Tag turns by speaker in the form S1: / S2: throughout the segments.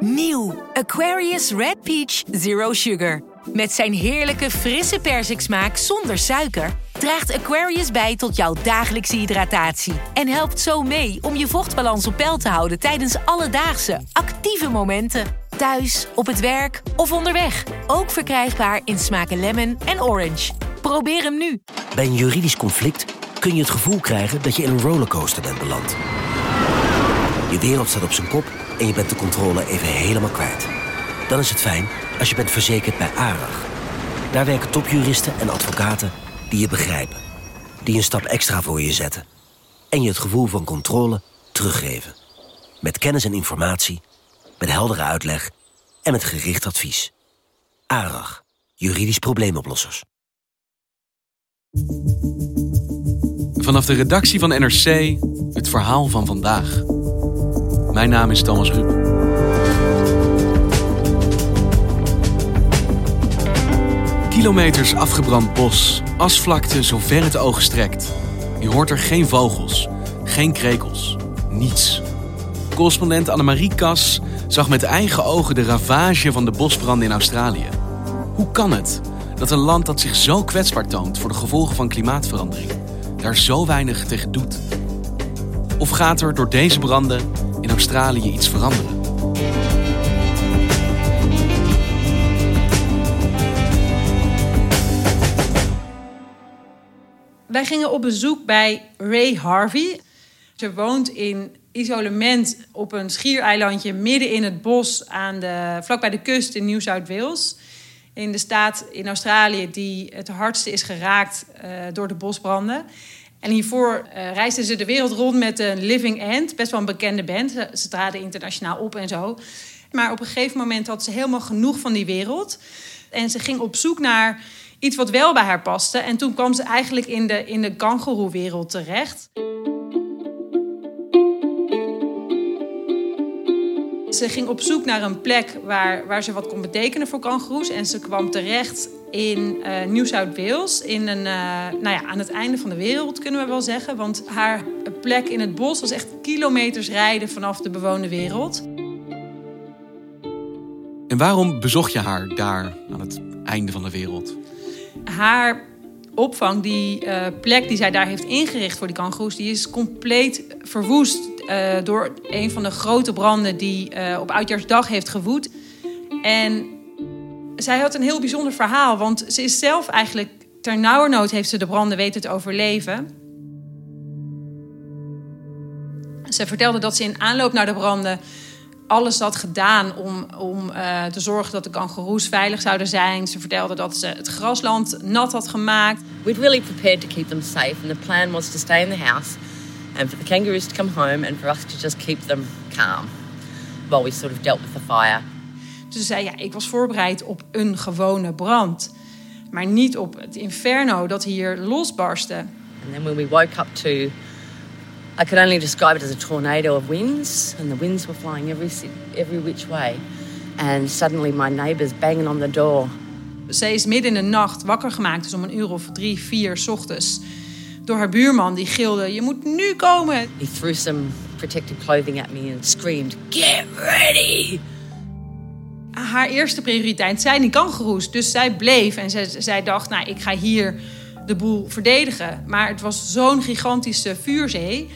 S1: Nieuw Aquarius Red Peach Zero Sugar. Met zijn heerlijke frisse persiksmaak zonder suiker draagt Aquarius bij tot jouw dagelijkse hydratatie en helpt zo mee om je vochtbalans op peil te houden tijdens alledaagse actieve momenten. Thuis, op het werk of onderweg. Ook verkrijgbaar in smaken lemon en orange. Probeer hem nu.
S2: Bij een juridisch conflict kun je het gevoel krijgen dat je in een rollercoaster bent beland. Je wereld staat op zijn kop en je bent de controle even helemaal kwijt. Dan is het fijn als je bent verzekerd bij ARAG. Daar werken topjuristen en advocaten die je begrijpen. Die een stap extra voor je zetten. En je het gevoel van controle teruggeven. Met kennis en informatie, met heldere uitleg en met gericht advies. ARAG, juridisch probleemoplossers.
S3: Vanaf de redactie van NRC het verhaal van vandaag. Mijn naam is Thomas Rup. Kilometers afgebrand bos, asvlakte zo ver het oog strekt. Je hoort er geen vogels, geen krekels, niets. Correspondent Annemarie Kas zag met eigen ogen de ravage van de bosbranden in Australië. Hoe kan het dat een land dat zich zo kwetsbaar toont voor de gevolgen van klimaatverandering daar zo weinig tegen doet? Of gaat er door deze branden Australië iets veranderen?
S4: Wij gingen op bezoek bij Ray Harvey. Ze woont in isolement op een schiereilandje midden in het bos aan de, vlakbij de kust in New South Wales. In de staat in Australië die het hardste is geraakt uh, door de bosbranden. En hiervoor uh, reisden ze de wereld rond met een Living End, best wel een bekende band. Ze, traden internationaal op en zo. Maar op een gegeven moment had ze helemaal genoeg van die wereld. En ze ging op zoek naar iets wat wel bij haar paste. En toen kwam ze eigenlijk in de, in de kangoeroewereld terecht. Ze ging op zoek naar een plek waar, waar ze wat kon betekenen voor kangoeroes. En ze kwam terecht in uh, New South Wales. In een, uh, nou ja, aan het einde van de wereld kunnen we wel zeggen. Want haar plek in het bos was echt kilometers rijden vanaf de bewoonde wereld.
S3: En waarom bezocht je haar daar aan het einde van de wereld?
S4: Haar opvang, die uh, plek die zij daar heeft ingericht voor die kangoeroes, die is compleet verwoest uh, door een van de grote branden die uh, op Oudjaarsdag heeft gewoed. En zij had een heel bijzonder verhaal, want ze is zelf eigenlijk ter nauwernood heeft ze de branden weten te overleven. Ze vertelde dat ze in aanloop naar de branden alles had gedaan om, om uh, te zorgen dat de kangoeroes veilig zouden zijn. Ze vertelde dat ze het grasland nat had gemaakt.
S5: We'd really prepared to keep them safe and the plan was to stay in the house and for the kangaroos to come home and for us to just keep them calm while we sort of dealt with the fire.
S4: Ze zei, ja, ik was voorbereid op een gewone brand, maar niet op het inferno dat hier losbarstte.
S5: And then when we woke up to I could only describe it as a tornado of winds, and the winds were flying every every which way. And suddenly my neighbours banging on the door.
S4: Zij is midden in de nacht wakker gemaakt, dus om een uur of drie, vier ochtends, door haar buurman die gilde: Je moet nu komen.
S5: He threw some protective clothing at me and screamed: Get ready!
S4: Haar eerste prioriteit zijn die kangoeroes, dus zij bleef en zij, zij dacht: Nou, ik ga hier de boel verdedigen. Maar het was zo'n gigantische vuurzee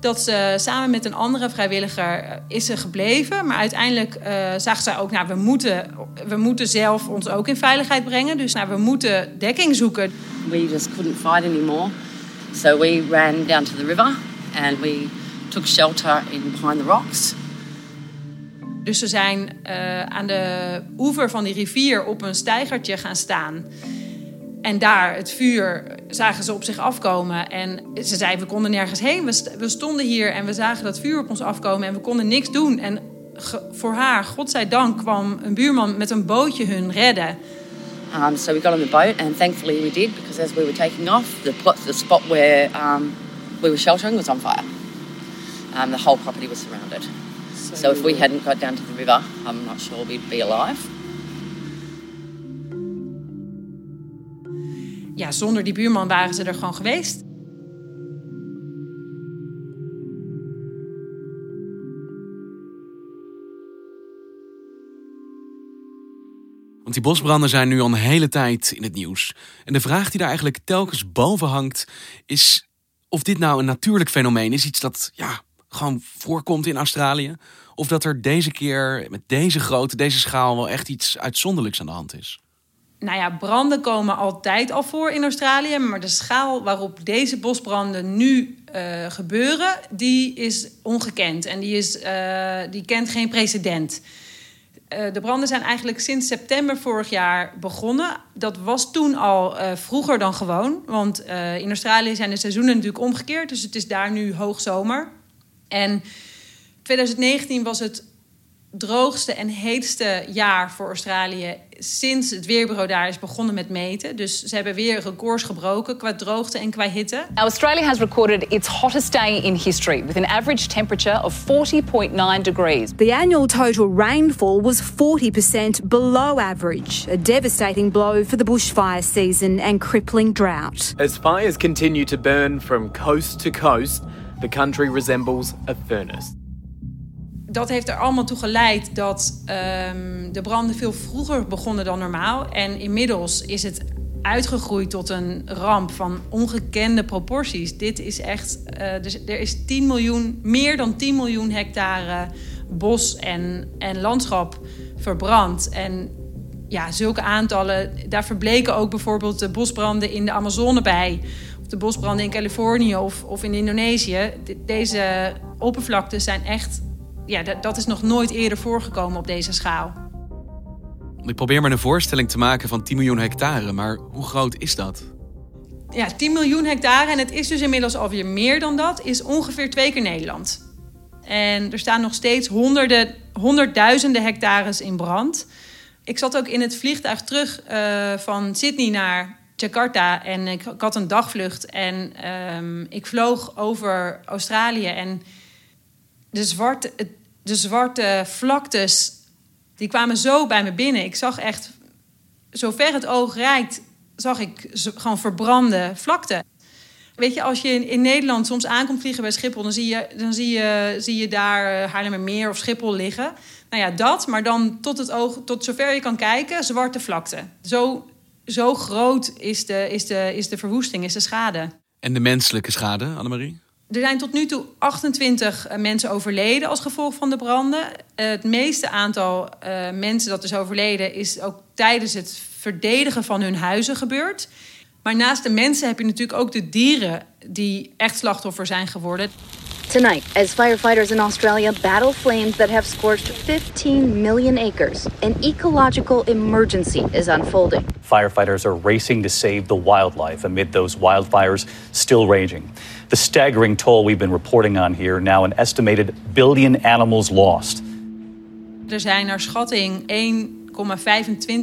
S4: dat ze samen met een andere vrijwilliger eh, is ze gebleven. Maar uiteindelijk uh, zag ze ook, nou, we moeten, we moeten zelf ons ook in veiligheid brengen. Dus nou, we moeten dekking zoeken.
S5: We just couldn't fight anymore. So we ran down to the river and we took shelter in behind the rocks.
S4: Dus ze zijn uh, aan de oever van die rivier op een steigertje gaan staan. En daar, het vuur, zagen ze op zich afkomen. En ze zei, we konden nergens heen. We, we stonden hier en we zagen dat vuur op ons afkomen en we konden niks doen. En voor haar, godzijdank, kwam een buurman met een bootje hun redden.
S5: Um, so we got on the boat and thankfully we did because as we were taking off, the, the spot where um, we were sheltering was on fire. Um, the whole property was surrounded. So, so if we hadn't got down to the river, I'm not sure we'd be alive.
S4: ja, zonder die buurman waren ze er gewoon geweest.
S3: Want die bosbranden zijn nu al een hele tijd in het nieuws. En de vraag die daar eigenlijk telkens boven hangt, is of dit nou een natuurlijk fenomeen is. Iets dat ja, gewoon voorkomt in Australië. Of dat er deze keer met deze grootte, deze schaal wel echt iets uitzonderlijks aan de hand is.
S4: Nou ja, branden komen altijd al voor in Australië. Maar de schaal waarop deze bosbranden nu uh, gebeuren, die is ongekend. En die, is, uh, die kent geen precedent. Uh, de branden zijn eigenlijk sinds september vorig jaar begonnen. Dat was toen al vroeger dan gewoon. Want in Australië zijn de seizoenen natuurlijk omgekeerd. Dus het is daar nu hoogzomer. En 2019 was het droogste en heetste jaar voor Australië sinds het weerbureau daar is begonnen met meten. Dus ze hebben weer records gebroken qua droogte en qua hitte.
S6: Australia has recorded its hottest day in history with an average temperature of 40.9 degrees.
S7: The annual total rainfall was 40% below average, a devastating blow for the bushfire season and crippling drought.
S8: As fires continue to burn from coast to coast, the country resembles a furnace
S4: dat heeft er allemaal toe geleid dat um, de branden veel vroeger begonnen dan normaal. En inmiddels is het uitgegroeid tot een ramp van ongekende proporties. Dit is echt. Uh, dus er is 10 miljoen, meer dan 10 miljoen hectare bos en, en landschap verbrand. En ja, zulke aantallen. Daar verbleken ook bijvoorbeeld de bosbranden in de Amazone bij. Of de bosbranden in Californië of, of in Indonesië. deze oppervlaktes zijn echt ja, dat is nog nooit eerder voorgekomen op deze schaal.
S3: Ik probeer maar een voorstelling te maken van 10 miljoen hectare, maar hoe groot is dat?
S4: Ja, 10 miljoen hectare, en het is dus inmiddels alweer meer dan dat, is ongeveer twee keer Nederland. En er staan nog steeds honderden, honderdduizenden hectares in brand. Ik zat ook in het vliegtuig terug uh, van Sydney naar Jakarta en ik, ik had een dagvlucht en um, ik vloog over Australië en de zwarte, de zwarte vlaktes, die kwamen zo bij me binnen. Ik zag echt, zover het oog reikt, zag ik gewoon verbrande vlakte. Weet je, als je in, Nederland soms aankomt vliegen bij Schiphol, dan zie je, dan zie je, zie je daar eh, Haarlemmermeer of Schiphol liggen. Nou ja, dat, maar dan tot het oog, tot zover je kan kijken, zwarte vlakte. Zo, zo groot is de, is, de, is de verwoesting, is de schade.
S3: En de menselijke schade, Annemarie?
S4: Er zijn tot nu toe 28 eh, mensen overleden als gevolg van de branden. Eh, het meeste aantal uh, mensen dat is overleden is ook tijdens het verdedigen van hun huizen gebeurd. Maar naast de mensen heb je natuurlijk ook de dieren die echt slachtoffer zijn geworden.
S9: Tonight, as firefighters in Australia battle flames that have scorched 15 million acres, an ecological emergency is unfolding.
S10: Firefighters are racing to save the wildlife amid those wildfires still raging. The staggering toll we've been reporting on here, now an estimated billion animals lost.
S4: Er zijn naar schatting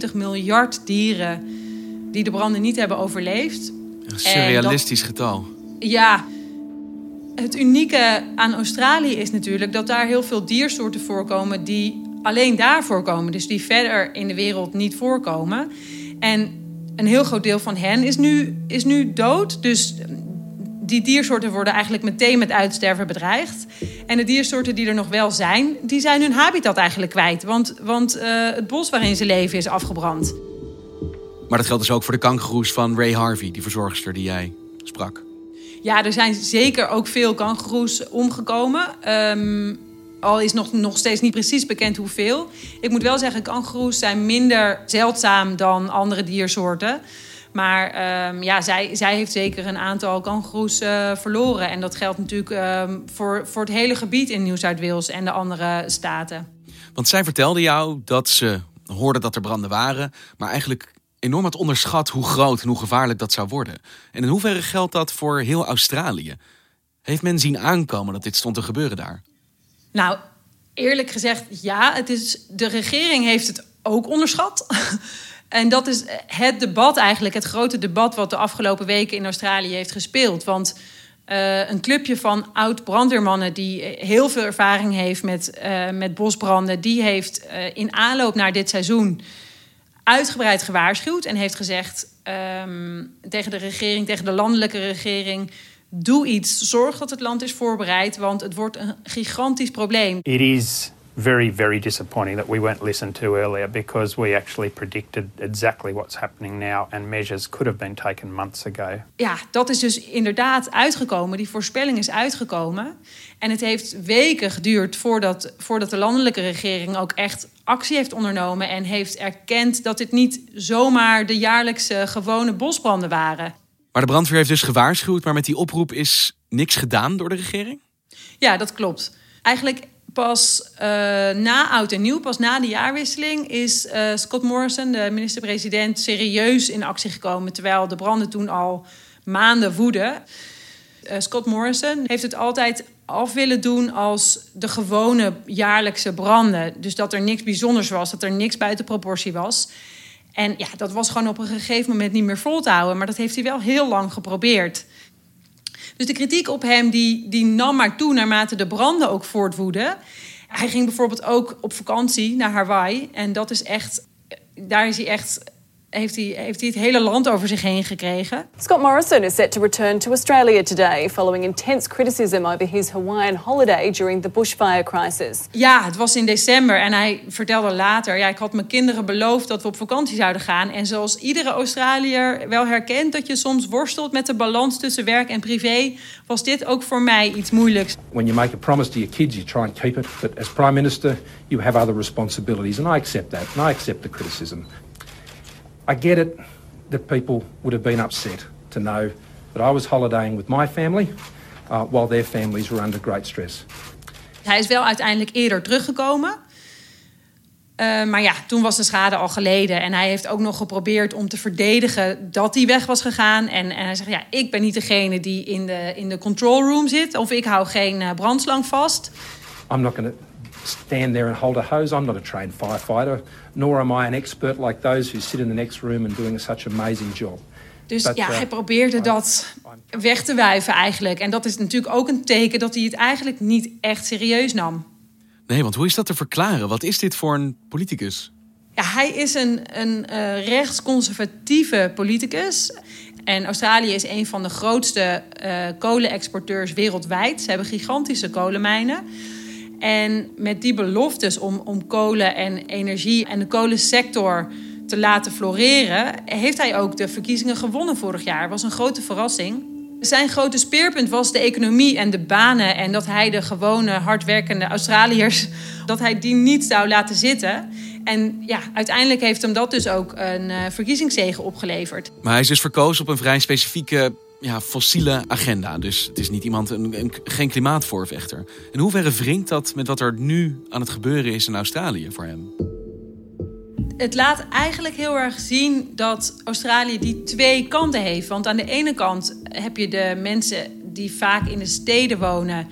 S4: 1,25 miljard dieren die de branden niet hebben overleefd.
S3: Een surrealistisch getal.
S4: Ja, het unieke aan Australië is natuurlijk dat daar heel veel diersoorten voorkomen die alleen daar voorkomen. Dus die verder in de wereld niet voorkomen. En een heel groot deel van hen is nu, is nu dood. Dus die diersoorten worden eigenlijk meteen met uitsterven bedreigd. En de diersoorten die er nog wel zijn, die zijn hun habitat eigenlijk kwijt. Want, want uh, het bos waarin ze leven is afgebrand.
S3: Maar dat geldt dus ook voor de kangoeroes van Ray Harvey, die verzorgster die jij sprak.
S4: Ja, er zijn zeker ook veel kangoeroes omgekomen. Um, al is nog, nog steeds niet precies bekend hoeveel. Ik moet wel zeggen, kangoeroes zijn minder zeldzaam dan andere diersoorten. Maar um, ja, zij, zij heeft zeker een aantal kangoeroes uh, verloren. En dat geldt natuurlijk um, voor, voor het hele gebied in Nieuw-Zuid-Wales en de andere staten.
S3: Want zij vertelde jou dat ze hoorde dat er branden waren, maar eigenlijk enorm had onderschat hoe groot en hoe gevaarlijk dat zou worden. En in hoeverre geldt dat voor heel Australië? Heeft men zien aankomen dat dit stond te gebeuren daar?
S4: Nou, eerlijk gezegd, ja. Het is, de regering heeft het ook onderschat. en dat is het debat eigenlijk, het grote debat wat de afgelopen weken in Australië heeft gespeeld. Want uh, een clubje van oud-brandweermannen die heel veel ervaring heeft met, uh, met bosbranden, die heeft uh, in aanloop naar dit seizoen uitgebreid gewaarschuwd en heeft gezegd um, tegen de regering, tegen de landelijke regering: doe iets, zorg dat het land is voorbereid, want het wordt een gigantisch probleem.
S11: It is very, very disappointing that we weren't listened to earlier because we actually predicted exactly what's happening now and measures could have been taken months ago.
S4: Ja, dat is dus inderdaad uitgekomen. Die voorspelling is uitgekomen. En het heeft weken geduurd voordat, voordat de landelijke regering ook echt actie heeft ondernomen en heeft erkend dat dit niet zomaar de jaarlijkse gewone bosbranden waren.
S3: Maar de brandweer heeft dus gewaarschuwd, maar met die oproep is niks gedaan door de regering?
S4: Ja, dat klopt. Eigenlijk pas uh, na oud en nieuw, pas na de jaarwisseling, is uh, Scott Morrison, de minister-president, serieus in actie gekomen. Terwijl de branden toen al maanden woeden. Uh, Scott Morrison heeft het altijd af willen doen als de gewone jaarlijkse branden. Dus dat er niks bijzonders was, dat er niks buiten proportie was. En ja, dat was gewoon op een gegeven moment niet meer vol te houden. Maar dat heeft hij wel heel lang geprobeerd. Dus de kritiek op hem die, die nam maar toe naarmate de branden ook voortwoeden. Hij ging bijvoorbeeld ook op vakantie naar Hawaii. En dat is echt, daar is hij echt heeft hij, heeft hij het hele land over zich heen gekregen.
S12: Scott Morrison is set to return to Australia today following intense criticism over his Hawaiian holiday during the bushfire crisis.
S4: Ja, het was in december en hij vertelde later: ja, ik had mijn kinderen beloofd dat we op vakantie zouden gaan. En zoals iedere Australiër wel herkent dat je soms worstelt met de balans tussen werk en privé, was dit ook voor mij iets moeilijks.
S13: When you make a promise to your kids, you try and keep it. But as prime minister, you have other responsibilities, and I accept that, and I accept the criticism. I get it that people would have been upset to know that I was holidaying with my family uh, while their families were under great stress.
S4: Hij is wel uiteindelijk eerder teruggekomen. Uh, maar ja, toen was de schade al geleden. En hij heeft ook nog geprobeerd om te verdedigen dat hij weg was gegaan. En, en hij zegt, ja, ik ben niet degene die in de, in de control room zit. Of ik hou geen uh, brandslang vast.
S13: I'm not going to stand there and hold a hose. I'm not a trained firefighter, nor am I an expert like those who sit in the next room and doing such an amazing job.
S4: Dus But, ja, uh, hij probeerde dat weg te wuiven eigenlijk. En dat is natuurlijk ook een teken dat hij het eigenlijk niet echt serieus nam.
S3: Nee, want hoe is dat te verklaren? Wat is dit voor een politicus?
S4: Ja, hij is een, een uh, rechtsconservatieve politicus. En Australië is een van de grootste uh, kolenexporteurs wereldwijd. Ze hebben gigantische kolenmijnen. En met die beloftes om, om kolen en energie en de kolensector te laten floreren, heeft hij ook de verkiezingen gewonnen vorig jaar. was een grote verrassing. Zijn grote speerpunt was de economie en de banen. En dat hij de gewone, hardwerkende Australiërs, dat hij die niet zou laten zitten. En ja, uiteindelijk heeft hem dat dus ook een uh, verkiezingszege opgeleverd.
S3: Maar hij is dus verkozen op een vrij specifieke ja, fossiele agenda. Dus het is niet iemand, een, een, geen klimaatvoorvechter. In hoeverre wringt dat met wat er nu aan het gebeuren is in Australië voor hem?
S4: Het laat eigenlijk heel erg zien dat Australië die twee kanten heeft. Want aan de ene kant heb je de mensen die vaak in de steden wonen.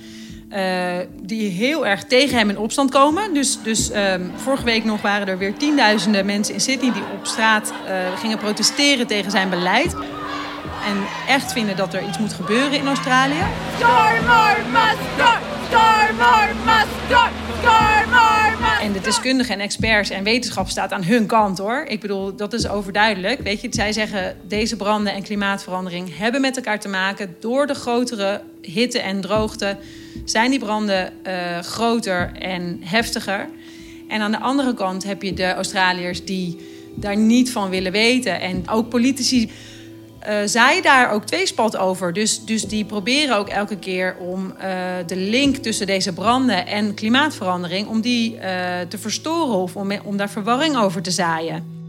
S4: Uh, die heel erg tegen hem in opstand komen. Dus, dus um, vorige week nog waren er weer tienduizenden mensen in Sydney die op straat uh, gingen protesteren tegen zijn beleid en echt vinden dat er iets moet gebeuren in Australië. En de deskundigen en experts en wetenschap staat aan hun kant hoor. Ik bedoel, dat is overduidelijk. Weet je, zij zeggen deze branden en klimaatverandering hebben met elkaar te maken. Door de grotere hitte en droogte zijn die branden uh, groter en heftiger. En aan de andere kant heb je de Australiërs die daar niet van willen weten. En ook politici uh, zij daar ook tweespalt over. Dus, dus die proberen ook elke keer om uh, de link tussen deze branden en klimaatverandering... om die uh, te verstoren of om, om daar verwarring over te zaaien.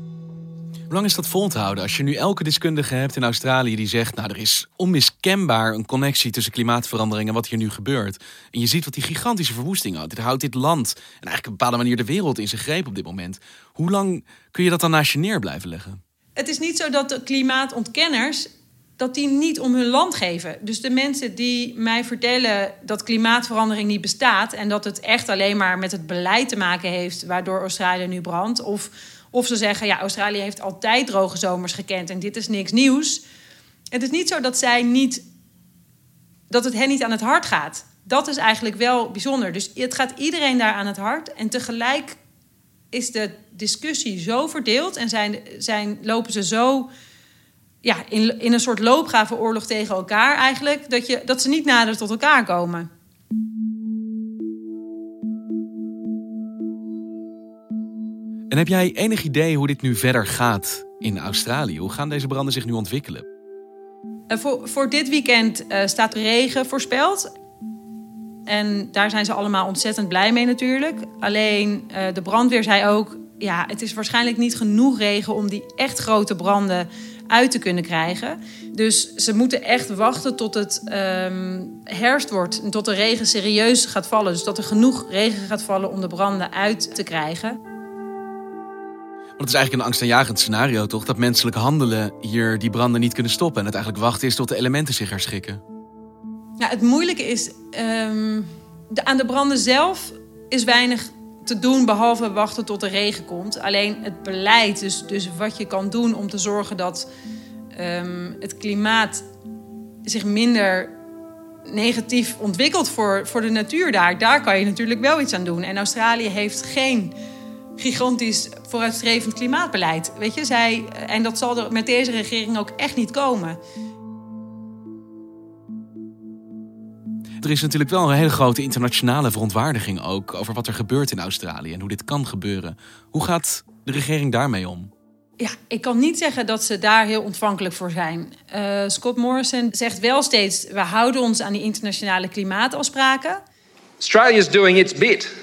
S3: Hoe lang is dat vol te houden als je nu elke deskundige hebt in Australië die zegt... nou, er is onmiskenbaar een connectie tussen klimaatverandering en wat hier nu gebeurt. En je ziet wat die gigantische verwoesting houdt. Dit houdt dit land en eigenlijk op een bepaalde manier de wereld in zijn greep op dit moment. Hoe lang kun je dat dan naast je neer blijven leggen?
S4: Het is niet zo dat de klimaatontkenners dat die niet om hun land geven. Dus de mensen die mij vertellen dat klimaatverandering niet bestaat en dat het echt alleen maar met het beleid te maken heeft waardoor Australië nu brandt, of, of ze zeggen ja, Australië heeft altijd droge zomers gekend en dit is niks nieuws. Het is niet zo dat zij niet dat het hen niet aan het hart gaat. Dat is eigenlijk wel bijzonder. Dus het gaat iedereen daar aan het hart en tegelijk is de discussie zo verdeeld en zijn, zijn, lopen ze zo ja, in, in een soort loopgravenoorlog tegen elkaar eigenlijk, dat, je, dat ze niet nader tot elkaar komen.
S3: En heb jij enig idee hoe dit nu verder gaat in Australië? Hoe gaan deze branden zich nu ontwikkelen?
S4: Uh, voor, voor dit weekend uh, staat regen voorspeld. En daar zijn ze allemaal ontzettend blij mee natuurlijk. Alleen uh, de brandweer zei ook... ja, het is waarschijnlijk niet genoeg regen om die echt grote branden uit te kunnen krijgen. Dus ze moeten echt wachten tot het um, herfst wordt en tot de regen serieus gaat vallen. Dus dat er genoeg regen gaat vallen om de branden uit te krijgen.
S3: Want het is eigenlijk een angstaanjagend scenario, toch? Dat menselijk handelen hier die branden niet kunnen stoppen. En het eigenlijk wachten is tot de elementen zich herschikken.
S4: Ja, het moeilijke is, um, de, aan de branden zelf is weinig te doen behalve wachten tot de regen komt. Alleen het beleid, dus, dus wat je kan doen om te zorgen dat um, het klimaat zich minder negatief ontwikkelt voor, voor de natuur daar. Daar kan je natuurlijk wel iets aan doen. En Australië heeft geen gigantisch vooruitstrevend klimaatbeleid. Weet je, zij, en dat zal er met deze regering ook echt niet komen.
S3: Er is natuurlijk wel een hele grote internationale verontwaardiging ook over wat er gebeurt in Australië en hoe dit kan gebeuren. Hoe gaat de regering daarmee om?
S4: Ja, ik kan niet zeggen dat ze daar heel ontvankelijk voor zijn. Uh, Scott Morrison zegt wel steeds: we houden ons aan die internationale klimaatafspraken.
S14: Australia is doing its bit.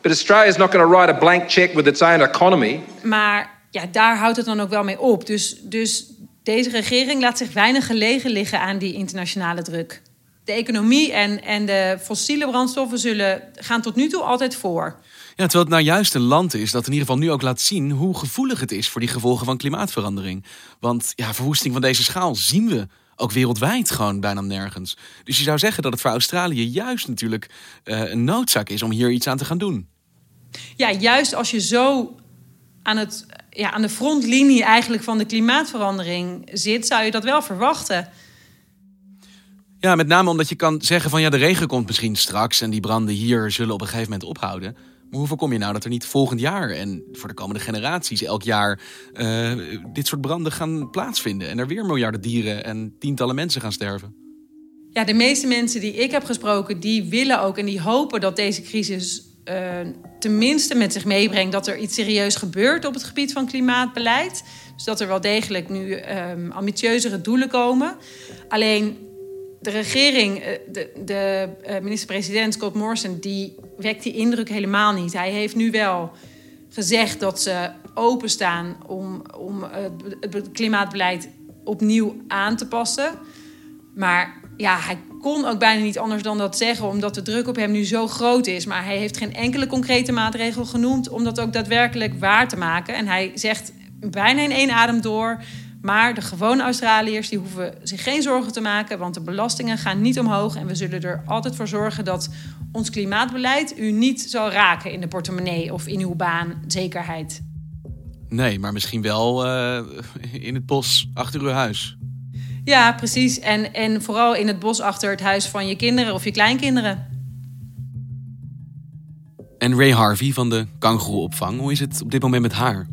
S14: But Australia is not going to write a blank check with its own economy.
S4: Maar ja, daar houdt het dan ook wel mee op. Dus, dus deze regering laat zich weinig gelegen liggen aan die internationale druk de economie en, en de fossiele brandstoffen zullen, gaan tot nu toe altijd voor.
S3: Ja, terwijl het nou juist een land is dat in ieder geval nu ook laat zien hoe gevoelig het is voor die gevolgen van klimaatverandering. Want ja, verwoesting van deze schaal zien we ook wereldwijd gewoon bijna nergens. Dus je zou zeggen dat het voor Australië juist natuurlijk uh, een noodzaak is om hier iets aan te gaan doen.
S4: Ja, juist als je zo aan, het, ja, aan de frontlinie eigenlijk van de klimaatverandering zit, zou je dat wel verwachten.
S3: Ja, met name omdat je kan zeggen van ja, de regen komt misschien straks en die branden hier zullen op een gegeven moment ophouden. Maar hoe voorkom je nou dat er niet volgend jaar en voor de komende generaties elk jaar uh, dit soort branden gaan plaatsvinden en er weer miljarden dieren en tientallen mensen gaan sterven?
S4: Ja, de meeste mensen die ik heb gesproken, die willen ook en die hopen dat deze crisis uh, tenminste met zich meebrengt dat er iets serieus gebeurt op het gebied van klimaatbeleid. Dus dat er wel degelijk nu um, ambitieuzere doelen komen. Alleen de regering, eh, de, de eh, minister-president Scott Morrison, die wekt die indruk helemaal niet. Hij heeft nu wel gezegd dat ze openstaan om, om het klimaatbeleid opnieuw aan te passen. Maar ja, hij kon ook bijna niet anders dan dat zeggen, omdat de druk op hem nu zo groot is. Maar hij heeft geen enkele concrete maatregel genoemd om dat ook daadwerkelijk waar te maken. En hij zegt bijna in één adem door maar de gewone Australiërs die hoeven zich geen zorgen te maken, want de belastingen gaan niet omhoog. En we zullen er altijd voor zorgen dat ons klimaatbeleid u niet zal raken in de portemonnee of in uw baanzekerheid.
S3: Nee, maar misschien wel uh, in het bos achter uw huis.
S4: Ja, precies. En, en vooral in het bos achter het huis van je kinderen of je kleinkinderen.
S3: En Ray Harvey van de kangoeroeopvang, hoe is het op dit moment met haar?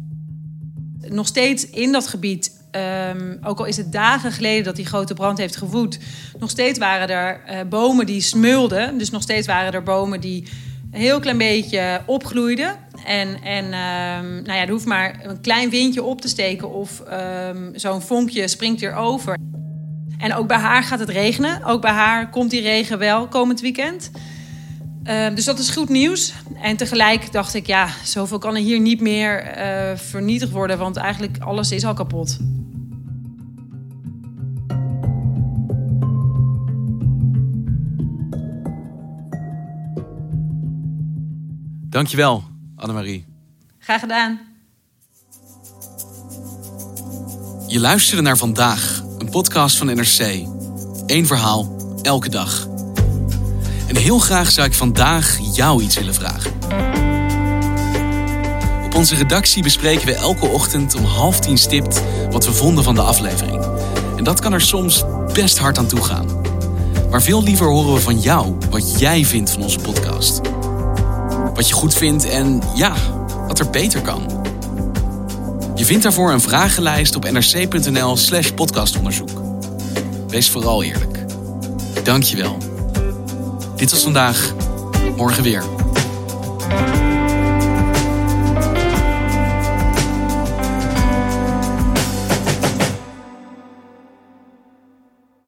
S4: Nog steeds in dat gebied Um, ook al is het dagen geleden dat die grote brand heeft gewoed, nog steeds waren er uh, bomen die smeulden. Dus nog steeds waren er bomen die een heel klein beetje opgloeiden. En, en um, nou ja, er hoeft maar een klein windje op te steken of um, zo'n vonkje springt weer over. En ook bij haar gaat het regenen. Ook bij haar komt die regen wel komend weekend. Dus dat is goed nieuws. En tegelijk dacht ik, ja, zoveel kan er hier niet meer uh, vernietigd worden, want eigenlijk alles is al kapot.
S3: Dankjewel, Annemarie.
S4: Graag gedaan.
S3: Je luisterde naar vandaag, een podcast van NRC. Eén verhaal, elke dag. En heel graag zou ik vandaag jou iets willen vragen. Op onze redactie bespreken we elke ochtend om half tien stipt wat we vonden van de aflevering. En dat kan er soms best hard aan toe gaan. Maar veel liever horen we van jou wat jij vindt van onze podcast. Wat je goed vindt en ja, wat er beter kan. Je vindt daarvoor een vragenlijst op nrc.nl/slash podcastonderzoek. Wees vooral eerlijk. Dank je wel. Dit was vandaag. Morgen weer.